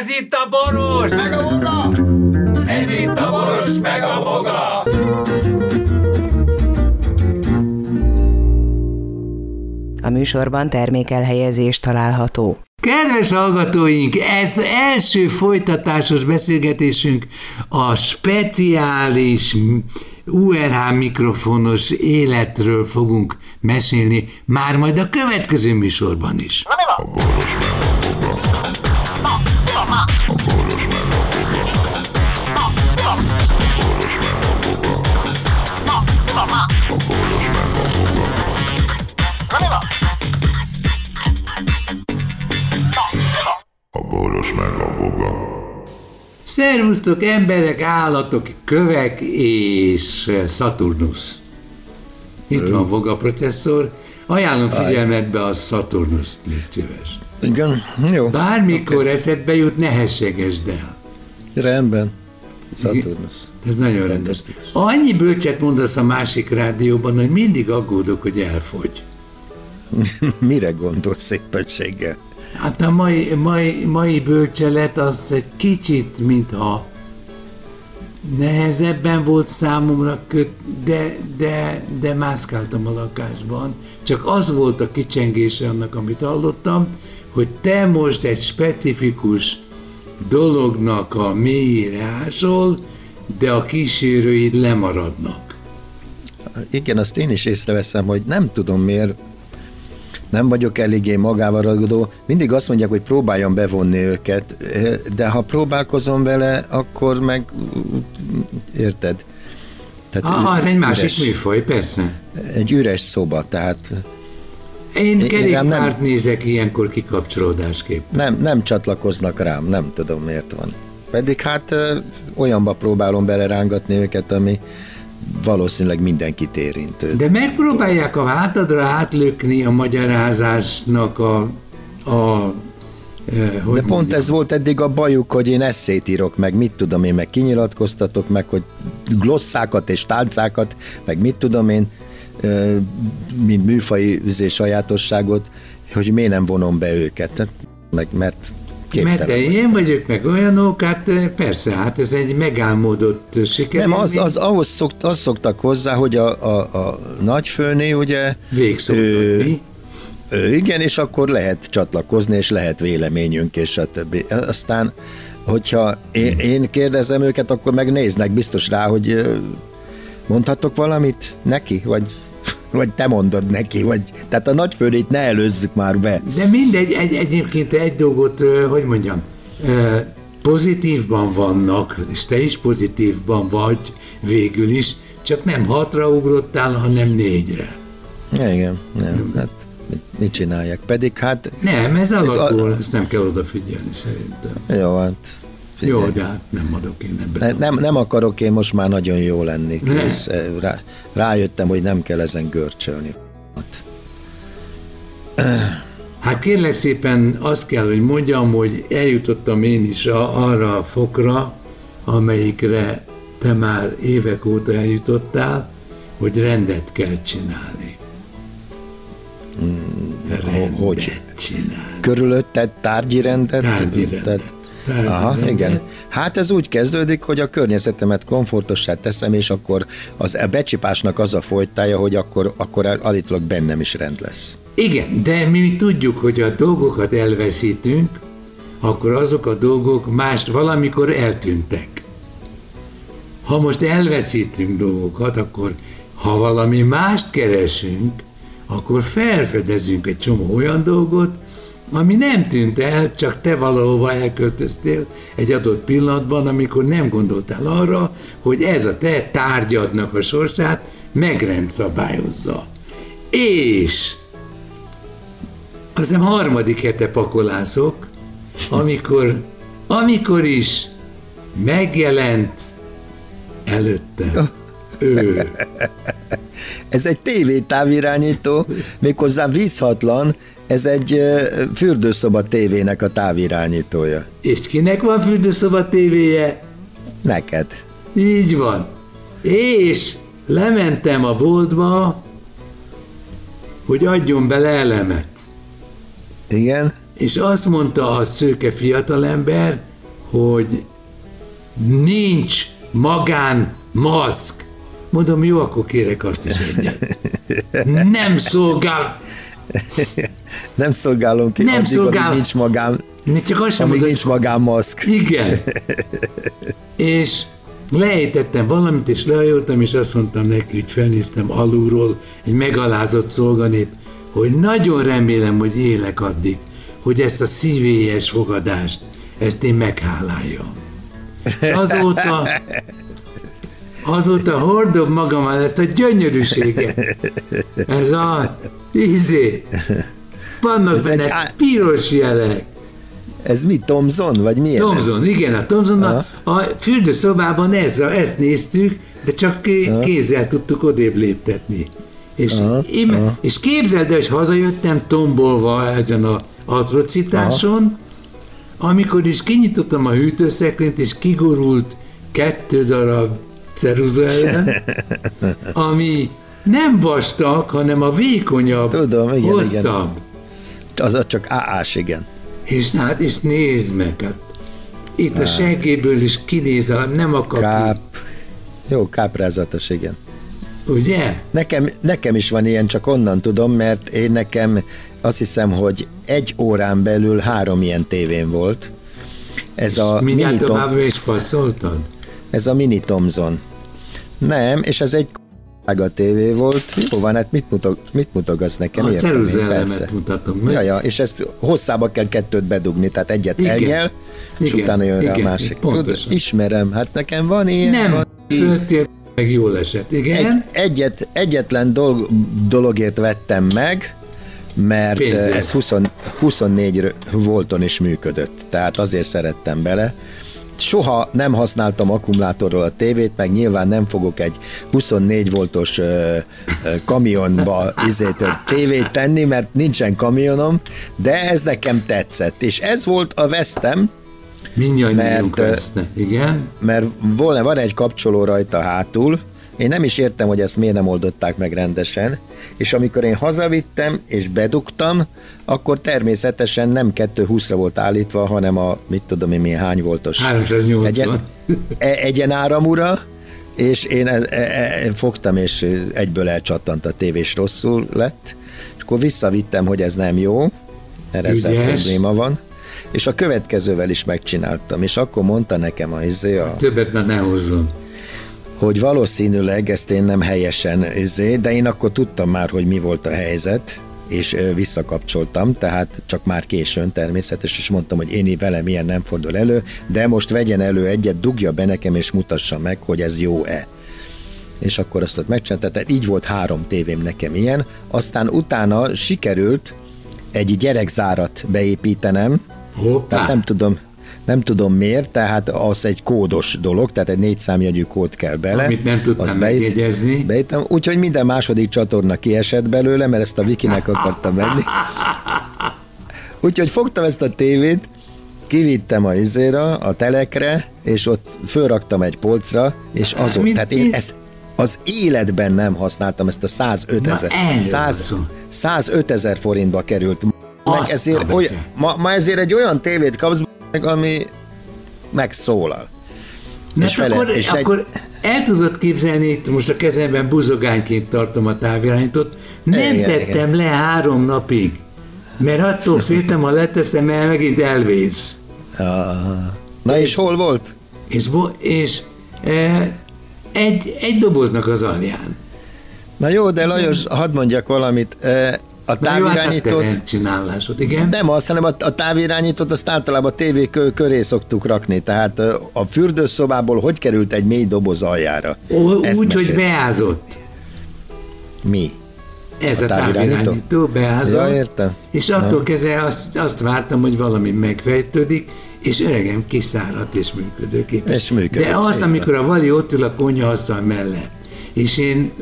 Ez itt a boros! Meg a voga! Ez itt a boros, meg a boga! A műsorban termékelhelyezés található. Kedves hallgatóink, ez első folytatásos beszélgetésünk a speciális URH mikrofonos életről fogunk mesélni, már majd a következő műsorban is. Na mi van? A boros meg a boga. Szervusztok emberek, állatok, kövek és Saturnus. Itt van Voga processzor. Ajánlom figyelmetbe a Saturnus, légy szíves. Igen, jó. Bármikor eszedbe jut, ne hessegesd el. Rendben. Saturnus. Ez nagyon rendes. Annyi bölcset mondasz a másik rádióban, hogy mindig aggódok, hogy elfogy. Mire gondolsz szépességgel? Hát a mai, mai, mai bölcselet az egy kicsit, mintha nehezebben volt számomra, köt, de, de, de mászkáltam a lakásban. Csak az volt a kicsengése annak, amit hallottam, hogy te most egy specifikus dolognak a mélyére ásol, de a kísérőid lemaradnak. Igen, azt én is észreveszem, hogy nem tudom miért nem vagyok eléggé magával ragadó. Mindig azt mondják, hogy próbáljam bevonni őket, de ha próbálkozom vele, akkor meg érted? Tehát Ah, az egy másik üres, műfaj, persze. Egy üres szoba, tehát Én Én- kerékpárt nem- nézek ilyenkor kikapcsolódásképp. nem, nem csatlakoznak rám, nem tudom miért van. Pedig hát ö, olyanba próbálom belerángatni őket, ami valószínűleg mindenkit érint. De megpróbálják a hátadra átlökni a magyarázásnak a, a eh, hogy De pont mondjam, ez volt eddig a bajuk, hogy én eszét írok, meg mit tudom én, meg kinyilatkoztatok, meg hogy glosszákat és tálcákat, meg mit tudom én, ö, mint műfai üzés sajátosságot, hogy miért nem vonom be őket. Tehát, meg, mert mert te ilyen vagyok, meg olyanok, hát eh, persze, hát ez egy megálmodott siker. Nem, az, az ahhoz szokt, az szoktak hozzá, hogy a, a, a nagyfőné ugye Végszoktatni. Igen, és akkor lehet csatlakozni, és lehet véleményünk, és a többi. Aztán, hogyha én, én kérdezem őket, akkor megnéznek biztos rá, hogy ö, mondhatok valamit neki, vagy, vagy te mondod neki, vagy, tehát a nagyfőnét ne előzzük már be. De mindegy, egy, egyébként egy dolgot, hogy mondjam, pozitívban vannak, és te is pozitívban vagy végül is, csak nem hatra ugrottál, hanem négyre. Igen, nem, hát mit, mit csinálják? Pedig hát, Nem, ez alakul, ezt nem kell odafigyelni szerintem. jó, hát figyelj. Jó, de hát nem adok én ebben. Ne, nem, nem akarok én most már nagyon jó lenni. Kész, rá, rájöttem, hogy nem kell ezen görcsölni. Hát, kérlek szépen azt kell, hogy mondjam, hogy eljutottam én is arra a fokra, amelyikre te már évek óta eljutottál, hogy rendet kell csinálni. Rendet hogy? csinálni. Körülötted tárgyi rendet? Tárgyi rendet. Tehát, Aha, igen. Hát ez úgy kezdődik, hogy a környezetemet komfortossá teszem, és akkor az a becsipásnak az a folytája, hogy akkor, akkor állítólag bennem is rend lesz. Igen, de mi tudjuk, hogy a dolgokat elveszítünk, akkor azok a dolgok mást valamikor eltűntek. Ha most elveszítünk dolgokat, akkor ha valami mást keresünk, akkor felfedezünk egy csomó olyan dolgot, ami nem tűnt el, csak te valahova elköltöztél egy adott pillanatban, amikor nem gondoltál arra, hogy ez a te tárgyadnak a sorsát megrendszabályozza. És azt hiszem harmadik hete pakolászok, amikor, amikor is megjelent előttem ő. Ez egy TV távirányító, méghozzá vízhatlan, ez egy fürdőszoba tévének a távirányítója. És kinek van fürdőszoba tévéje? Neked. Így van. És lementem a boltba, hogy adjon bele elemet. Igen? és azt mondta a szőke fiatalember, hogy nincs magán maszk. Mondom, jó, akkor kérek azt is egyet. Nem szolgál. Nem szolgálom ki, Nem addig, szolgál. amíg nincs magám, csak azt sem amíg mondod, nincs magám maszk. Igen. és lejtettem valamit, és lehajoltam, és azt mondtam neki, hogy felnéztem alulról, egy megalázott szolganép, hogy nagyon remélem, hogy élek addig, hogy ezt a szívélyes fogadást, ezt én megháláljam. Azóta, azóta hordom magammal ezt a gyönyörűséget. Ez a, izé, vannak Ez egy benne á- piros jelek. Ez mi, Tomzon, vagy milyen Thomson, ez? igen, a Thomson a, a fürdőszobában ez, ezt néztük, de csak ké- kézzel tudtuk odébb léptetni. És, én, és képzeld el, hogy hazajöttem tombolva ezen a atrocitáson, amikor is kinyitottam a hűtőszekrényt, és kigorult kettő darab ceruza ellen, ami nem vastag, hanem a vékonyabb, Tudom, igen, igen. hosszabb. Az az csak AA-s, igen. És hát, és nézd meg, hát itt a seggéből is kinéz, a, nem akar Káp. Jó, káprázatos, igen. ugye? Nekem, nekem is van ilyen, csak onnan tudom, mert én nekem azt hiszem, hogy egy órán belül három ilyen tévén volt. Ez a, Mindjárt mini tom, tovább is passzoltad? Ez a mini Thomson. Nem, és ez egy a tévé volt. Jó van, hát mit, mutog, mit mutogatsz nekem? A elemet mutatom meg. Ja, ja, és ezt hosszába kell kettőt bedugni, tehát egyet Igen. elnyel, és Igen, utána jön rá a igen, másik. Tud, ismerem, hát nekem van ilyen. Nem, van, föltér, meg jól esett. Igen? egy, egyet, egyetlen dolg, dologért vettem meg, mert Pénzért. ez 20, 24 volton is működött, tehát azért szerettem bele. Soha nem használtam akkumulátorról a tévét, meg nyilván nem fogok egy 24 voltos ö, ö, kamionba izét, tévét tenni, mert nincsen kamionom, de ez nekem tetszett. És ez volt a vesztem, Mindjárt mert, lesznek. Igen? mert volna, van egy kapcsoló rajta hátul, én nem is értem, hogy ezt miért nem oldották meg rendesen, és amikor én hazavittem és bedugtam, akkor természetesen nem 220-ra volt állítva, hanem a, mit tudom én, milyen hány voltos? 380. egyen, egyenáramúra, és én e, e, e, fogtam, és egyből elcsattant a tévés rosszul lett, és akkor visszavittem, hogy ez nem jó, mert ezzel probléma van, és a következővel is megcsináltam, és akkor mondta nekem a, izé, a Többet már ne hozzon. Hogy valószínűleg ezt én nem helyesen izé, de én akkor tudtam már, hogy mi volt a helyzet, és visszakapcsoltam, tehát csak már későn természetes, és mondtam, hogy én velem ilyen nem fordul elő, de most vegyen elő egyet, dugja be nekem, és mutassa meg, hogy ez jó-e. És akkor azt ott megcsinálta, tehát így volt három tévém nekem ilyen, aztán utána sikerült egy gyerekzárat beépítenem, Hoppá. tehát nem tudom, nem tudom miért, tehát az egy kódos dolog, tehát egy négy számjegyű kód kell bele. Amit nem tudtam Azt megjegyezni. Beítem, úgyhogy minden második csatorna kiesett belőle, mert ezt a Vikinek akartam venni. Úgyhogy fogtam ezt a tévét, kivittem a izéra, a telekre, és ott fölraktam egy polcra, és azon, Mint- tehát én ezt az életben nem használtam ezt a 105 Na, ezer. erről 100, van szó. 105 ezer forintba került. Meg ezért, olyan, ma, ma ezért egy olyan tévét kapsz, ami megszólal. Na, és hát fele- akkor, és akkor el tudod képzelni, itt most a kezemben buzogányként tartom a távirányítót, nem Igen, tettem le három napig, mert attól féltem, ha leteszem el, megint elvész. Na és hol volt? És, és e, egy, egy doboznak az alján. Na jó, de Lajos, hadd mondjak valamit. E, A jó, hát távirányítót, te csinálásod, igen? nem azt, hanem a, a távirányítót azt általában a tévé kö, köré szoktuk rakni. Tehát a fürdőszobából hogy került egy mély doboz aljára? Ezt Úgy, hogy mesél. beázott. Mi? Ez A a, távirányító? távirányító beázott. Ja, értem. És attól kezdve azt, azt vártam, hogy valami megfejtődik, és öregem kiszáradt és működőképes. És működik, De van. amikor a Vali ott ül a konyhaasztal mellett, és én,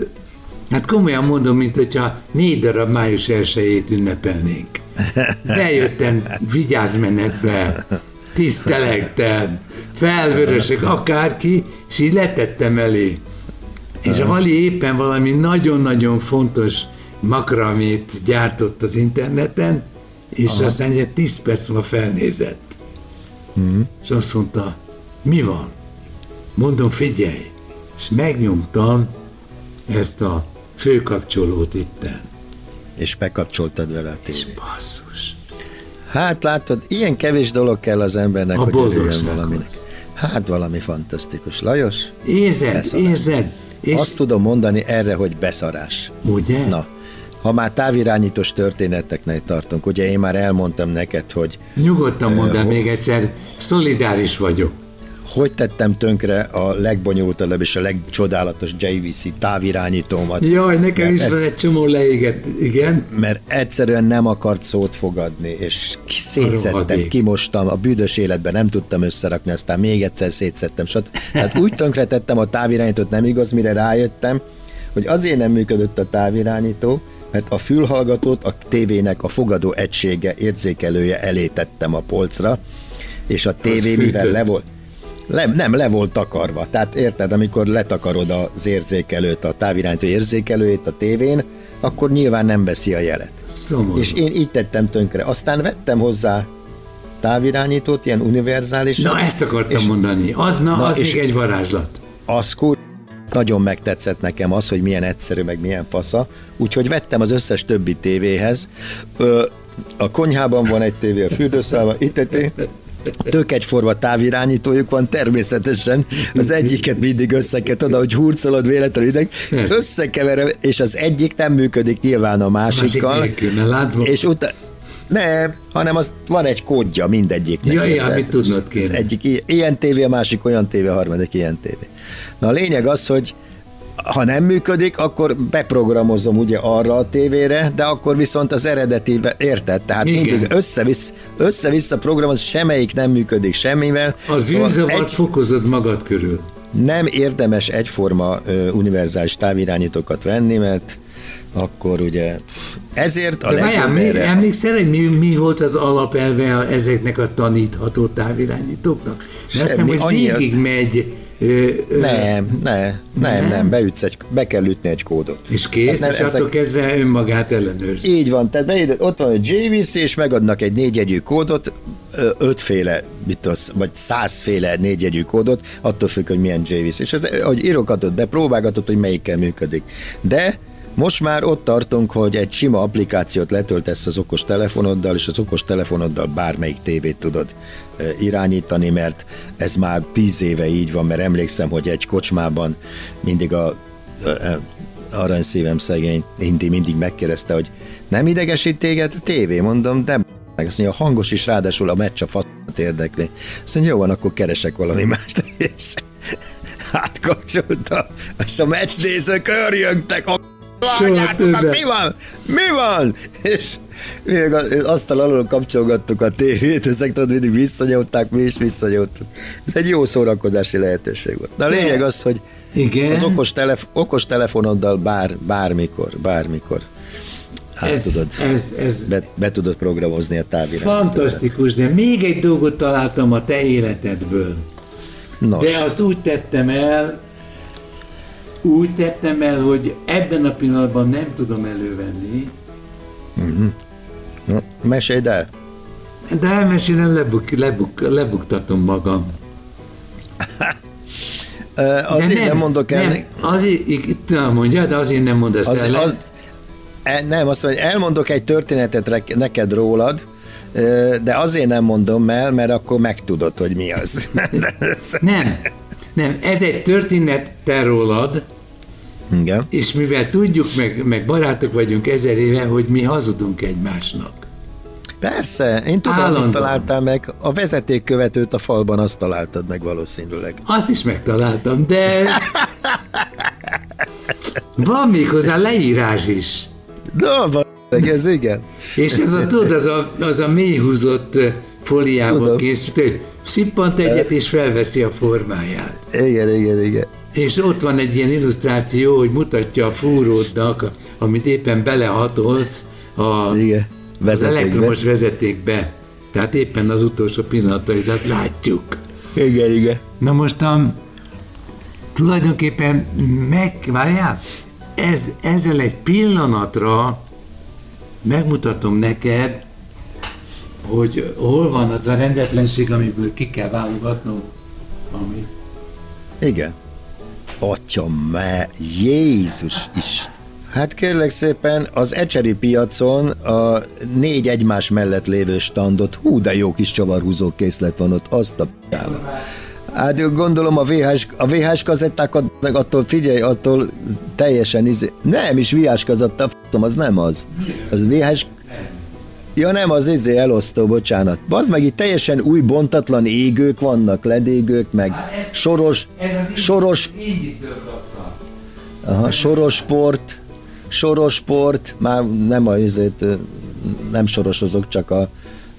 hát komolyan mondom, mint hogyha négy darab május elsőjét ünnepelnénk. Bejöttem vigyázmenetbe, tisztelektem, felvörösök, akárki, és így letettem elé. És a Vali éppen valami nagyon-nagyon fontos makramét gyártott az interneten, és Aha. aztán egy 10 perc múlva felnézett. Mhm. És azt mondta, mi van? Mondom, figyelj, és megnyomtam ezt a főkapcsolót itten. És bekapcsoltad vele a tévét. Basszus. Hát látod, ilyen kevés dolog kell az embernek, A hogy örüljön valaminek. Hát valami fantasztikus. Lajos, Érzed, Beszarás. érzed? És azt tudom mondani erre, hogy beszarás. ugye? Na, ha már távirányítós történeteknél tartunk, ugye én már elmondtam neked, hogy Nyugodtan mondd el Ö, még egyszer, szolidáris vagyok. Hogy tettem tönkre a legbonyolultabb és a legcsodálatos JVC távirányítómat. Jaj, nekem is van egy csomó leégett, igen. mert egyszerűen nem akart szót fogadni, és szétszettem, kimostam, a büdös életben nem tudtam összerakni, aztán még egyszer szétszettem. Sat. Tehát úgy tönkretettem a távirányítót, nem igaz, mire rájöttem, hogy azért nem működött a távirányító, mert a fülhallgatót a tévének a fogadó egysége, érzékelője elé tettem a polcra, és a tévé, mivel le volt, le, nem, le volt takarva. Tehát érted, amikor letakarod az érzékelőt, a távirányító érzékelőjét a tévén, akkor nyilván nem veszi a jelet. Szomorú. És én így tettem tönkre. Aztán vettem hozzá távirányítót, ilyen univerzális. Na, ezt akartam és mondani. Az, na, Na, az és- még egy varázslat. az kur... Nagyon megtetszett nekem az, hogy milyen egyszerű, meg milyen fasza. Úgyhogy vettem az összes többi tévéhez. Ö, a konyhában van egy tévé, a fürdőszobában, itt egy tévé. Tök egyforma távirányítójuk van, természetesen az egyiket mindig összeket oda, hogy hurcolod véletlenül ideg, összekeverem, és az egyik nem működik nyilván a másikkal. Másik nélkül, mert És utána, nem, hanem az van egy kódja mindegyiknek. Ja, ja, amit tudnod kéne. Az egyik ilyen tévé, a másik olyan tévé, a harmadik ilyen tévé. Na a lényeg az, hogy ha nem működik, akkor beprogramozom ugye arra a tévére, de akkor viszont az eredetibe, érted? Tehát Igen. mindig össze-vissza, össze-vissza programoz, semmelyik nem működik semmivel. A zűrzavart egy... fokozod magad körül. nem érdemes egyforma ö, univerzális távirányítókat venni, mert akkor ugye ezért a De várjál, mi, emlékszel, hogy mi, mi volt az alapelve ezeknek a tanítható távirányítóknak? Mert azt hiszem, Semmi, hogy végig megy, ö, Nem, ne, nem, Nem? nem, beütsz egy, be kell ütni egy kódot. és kész, nem, és attól ezek- kezdve önmagát ellenőrzi. Így van, tehát beírod, ott van a JVC, és megadnak egy négyjegyű kódot, ötféle, mit az, vagy százféle négyjegyű kódot, attól függ, hogy milyen JVC. És ez, ahogy írogatod be, próbálgatod, hogy melyikkel működik. De most már ott tartunk, hogy egy sima applikációt letöltesz az okos telefonoddal, és az okos telefonoddal bármelyik tévét tudod irányítani, mert ez már tíz éve így van, mert emlékszem, hogy egy kocsmában mindig a ö, ö, aranyszívem szegény Indi mindig megkérdezte, hogy nem idegesít téged a tévé? Mondom, de meg azt mondja, hangos is, ráadásul a meccs a faszt érdekli. Azt mondja, jó van, akkor keresek valami mást, és átkapcsolta, és a meccsnézők örjöngtek, a anyátokat, többet. mi van? Mi van? És még asztal alól kapcsolgattuk a tévét, ezek tudod, mindig visszanyomták, mi is visszanyomtuk. Ez egy jó szórakozási lehetőség volt. De a lényeg az, hogy Igen. az okos, telef- okos telefonoddal bár, bármikor, bármikor át Ez, tudod, ez, ez be, be tudod programozni a távirányítót. fantasztikus, de még egy dolgot találtam a te életedből. Nos, De azt úgy tettem el, úgy tettem el, hogy ebben a pillanatban nem tudom elővenni, na, mesélj el. de elmesélem, lebuk, lebuk, lebuktatom magam. Azért nem, nem mondok el, Nem, azért, itt nem mondja, de azért nem mondasz az, el. az, nem, azt mondja, elmondok egy történetet neked rólad, de azért nem mondom el, mert akkor megtudod, hogy mi az. Nem, nem, ez egy történet te rólad, Igen. és mivel tudjuk, meg, meg barátok vagyunk ezer éve, hogy mi hazudunk egymásnak. Persze, én tudom, Állandóan. mit találtál meg. A vezetékkövetőt a falban azt találtad meg valószínűleg. Azt is megtaláltam, de van még hozzá leírás is. Na, b- ez igen. És ez a, tudod, az a, az a mélyhúzott készült, hogy szippant egyet és felveszi a formáját. Igen, igen, igen. És ott van egy ilyen illusztráció, hogy mutatja a fúródnak, amit éppen belehatolsz a, Igen. az Vezetékbe. elektromos vezetékbe. Tehát éppen az utolsó pillanataidat látjuk. Igen, igen. Na most a, tulajdonképpen meg, várjál, ez, ezzel egy pillanatra megmutatom neked, hogy hol van az a rendetlenség, amiből ki kell válogatnom, ami Igen. Atya, me, Jézus is. Hát kérlek szépen, az ecseri piacon a négy egymás mellett lévő standot, hú, de jó kis csavarhúzó készlet van ott, azt a p***ába. Hát gondolom a VHS, a VHS kazettákat, attól figyelj, attól teljesen izé, nem is VHS kazetta, f***om, az nem az. Az VHS Ja nem, az izé elosztó, bocsánat. Bazd meg, itt teljesen új bontatlan égők vannak, ledégők, meg soros, soros, aha, soros sport, soros sport, már nem a izét, nem sorosozok, csak a,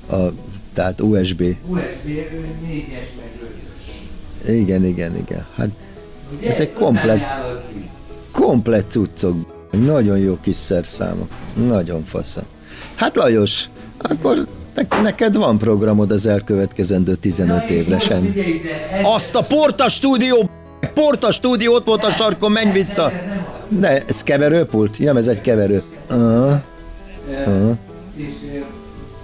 a tehát USB. USB 4-es meg Igen, igen, igen. Hát ez egy komplet, komplet cuccok. Nagyon jó kis szerszámok. Nagyon fasza. Hát Lajos, akkor ne- neked van programod az elkövetkezendő 15 évre sem. Azt a Porta stúdió, Porta stúdió ott volt a sarkon, menj vissza. Ne, ez keverőpult? Nem, ez egy keverő. Aha. És ö,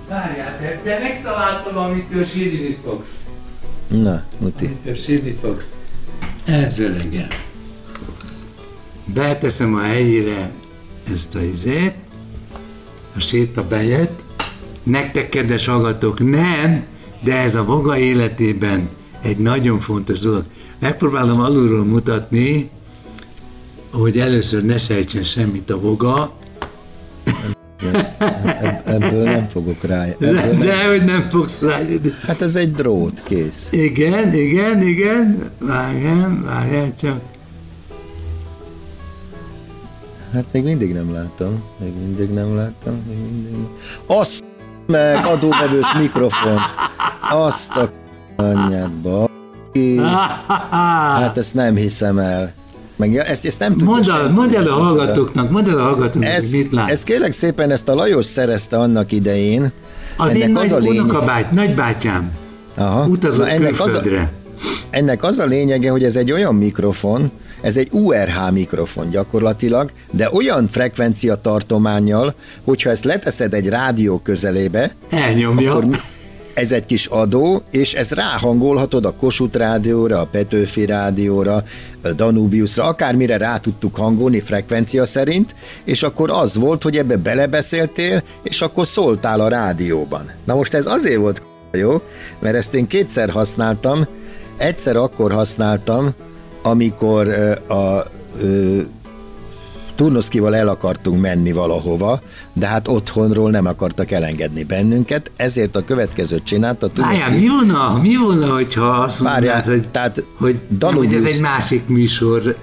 várjál, de, de megtaláltam, amitől sírni fogsz. Na, muti. Amitől sírni fogsz. Ez ölegem. Beteszem a helyére ezt a izét, a séta bejött. Nektek, kedves hallgatók, nem, de ez a voga életében egy nagyon fontos dolog. Megpróbálom alulról mutatni, hogy először ne sejtsen semmit a voga, Ebb- Ebből nem fogok rá. Ebből de, nem. de hogy nem fogsz rá. Hát ez egy drót, kész. Igen, igen, igen, várjál, várjál csak. Hát még mindig nem láttam. Még mindig nem láttam. Még mindig. Azt meg adóvevős mikrofon. Azt a anyádba. Hát ezt nem hiszem el. Meg ezt, ezt nem Mondd el, mondd el a hallgatóknak, mondd el a hallgatóknak, Ez, mit látsz. ez kérlek szépen ezt a Lajos szerezte annak idején. az én ennek nagy az a lényeg- unokabáty, nagybátyám Aha. utazott Na, ennek az a. ennek az a lényege, hogy ez egy olyan mikrofon, ez egy URH mikrofon gyakorlatilag, de olyan frekvencia tartományjal, hogyha ezt leteszed egy rádió közelébe, Elnyomja. akkor ez egy kis adó, és ez ráhangolhatod a Kossuth rádióra, a Petőfi rádióra, a Danubiusra, akármire rá tudtuk hangolni frekvencia szerint, és akkor az volt, hogy ebbe belebeszéltél, és akkor szóltál a rádióban. Na most ez azért volt jó, mert ezt én kétszer használtam, egyszer akkor használtam, amikor a ö, Turnoszkival el akartunk menni valahova, de hát otthonról nem akartak elengedni bennünket, ezért a következőt csinálta Várjál, Turnoszki. mi volna, mi volna, hogyha azt Várjál, mondanád, hogy, tehát hogy, Danubius- hogy ez egy másik műsor,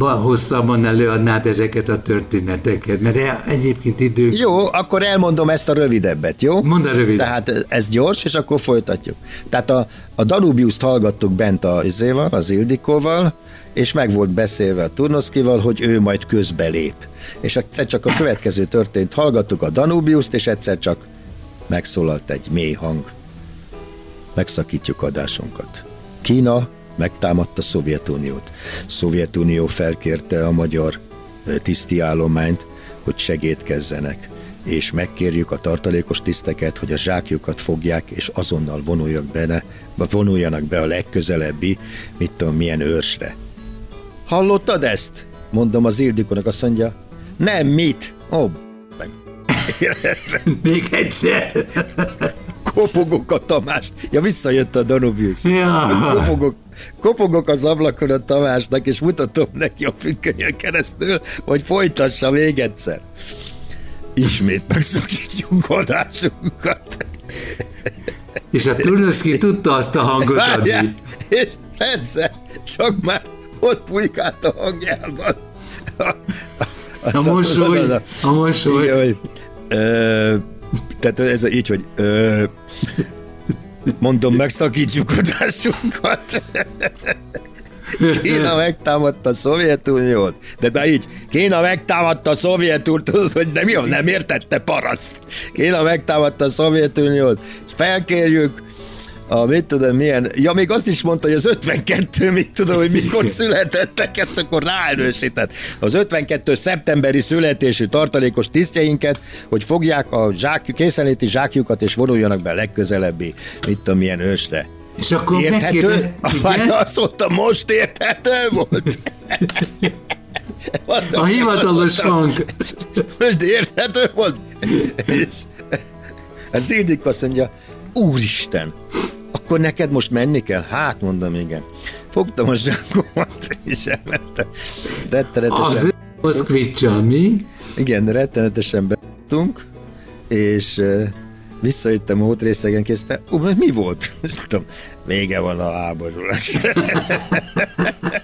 hosszabban előadnád ezeket a történeteket, mert e- egyébként idő... Jó, akkor elmondom ezt a rövidebbet, jó? Mondd a rövid. Tehát ez gyors, és akkor folytatjuk. Tehát a, a Danubius-t hallgattuk bent a izéval, az Ildikóval, és meg volt beszélve a Turnoszkival, hogy ő majd közbelép. És egyszer csak a következő történt, hallgattuk a Danubius-t, és egyszer csak megszólalt egy mély hang. Megszakítjuk adásunkat. Kína megtámadta Szovjetuniót. Szovjetunió felkérte a magyar tiszti állományt, hogy segítkezzenek, és megkérjük a tartalékos tiszteket, hogy a zsákjukat fogják, és azonnal vonuljanak be, vonuljanak be a legközelebbi, mit tudom, milyen őrsre. Hallottad ezt? Mondom az Ildikónak, azt mondja, nem, mit? Ó, meg. Még egyszer. Kopogok a Tamást. Ja, visszajött a Danubius. Ja. Kopogok, kopogok az ablakon a Tamásnak, és mutatom neki a függönyön keresztül, hogy folytassa még egyszer. Ismét megszakítjuk adásunkat. És a Turnoszki tudta azt a hangot adni. és persze, csak már ott pulykált a hangjában. A mosoly, a mosoly. Jaj, ö, tehát ez a, így, hogy ö, mondom, megszakítjuk adásunkat. Kína megtámadta a Szovjetuniót. De na így, Kína megtámadta a Szovjetuniót, tudod, hogy nem, jó, nem értette paraszt. Kína megtámadta a Szovjetuniót, és felkérjük a mit tudom milyen, ja még azt is mondta, hogy az 52, mit tudom, hogy mikor születettek, ezt akkor ráerősített. Az 52 szeptemberi születésű tartalékos tisztjeinket, hogy fogják a zsák, készenléti zsákjukat és vonuljanak be legközelebbi, mit tudom milyen ősre. És akkor Érthető? Már igen? azt mondta, most érthető volt. Mondtam, A hivatalos hang. Most érthető volt. És a Zildik azt mondja, úristen, akkor neked most menni kell? Hát mondom, igen. Fogtam a zsákomat, és elmentem. Rettenetesen, Az Moszkvicsa, mi? igen, rettenetesen beadtunk, és visszajöttem a hótrészegen, készte, mi volt? Tudom, vége van a háborúnak.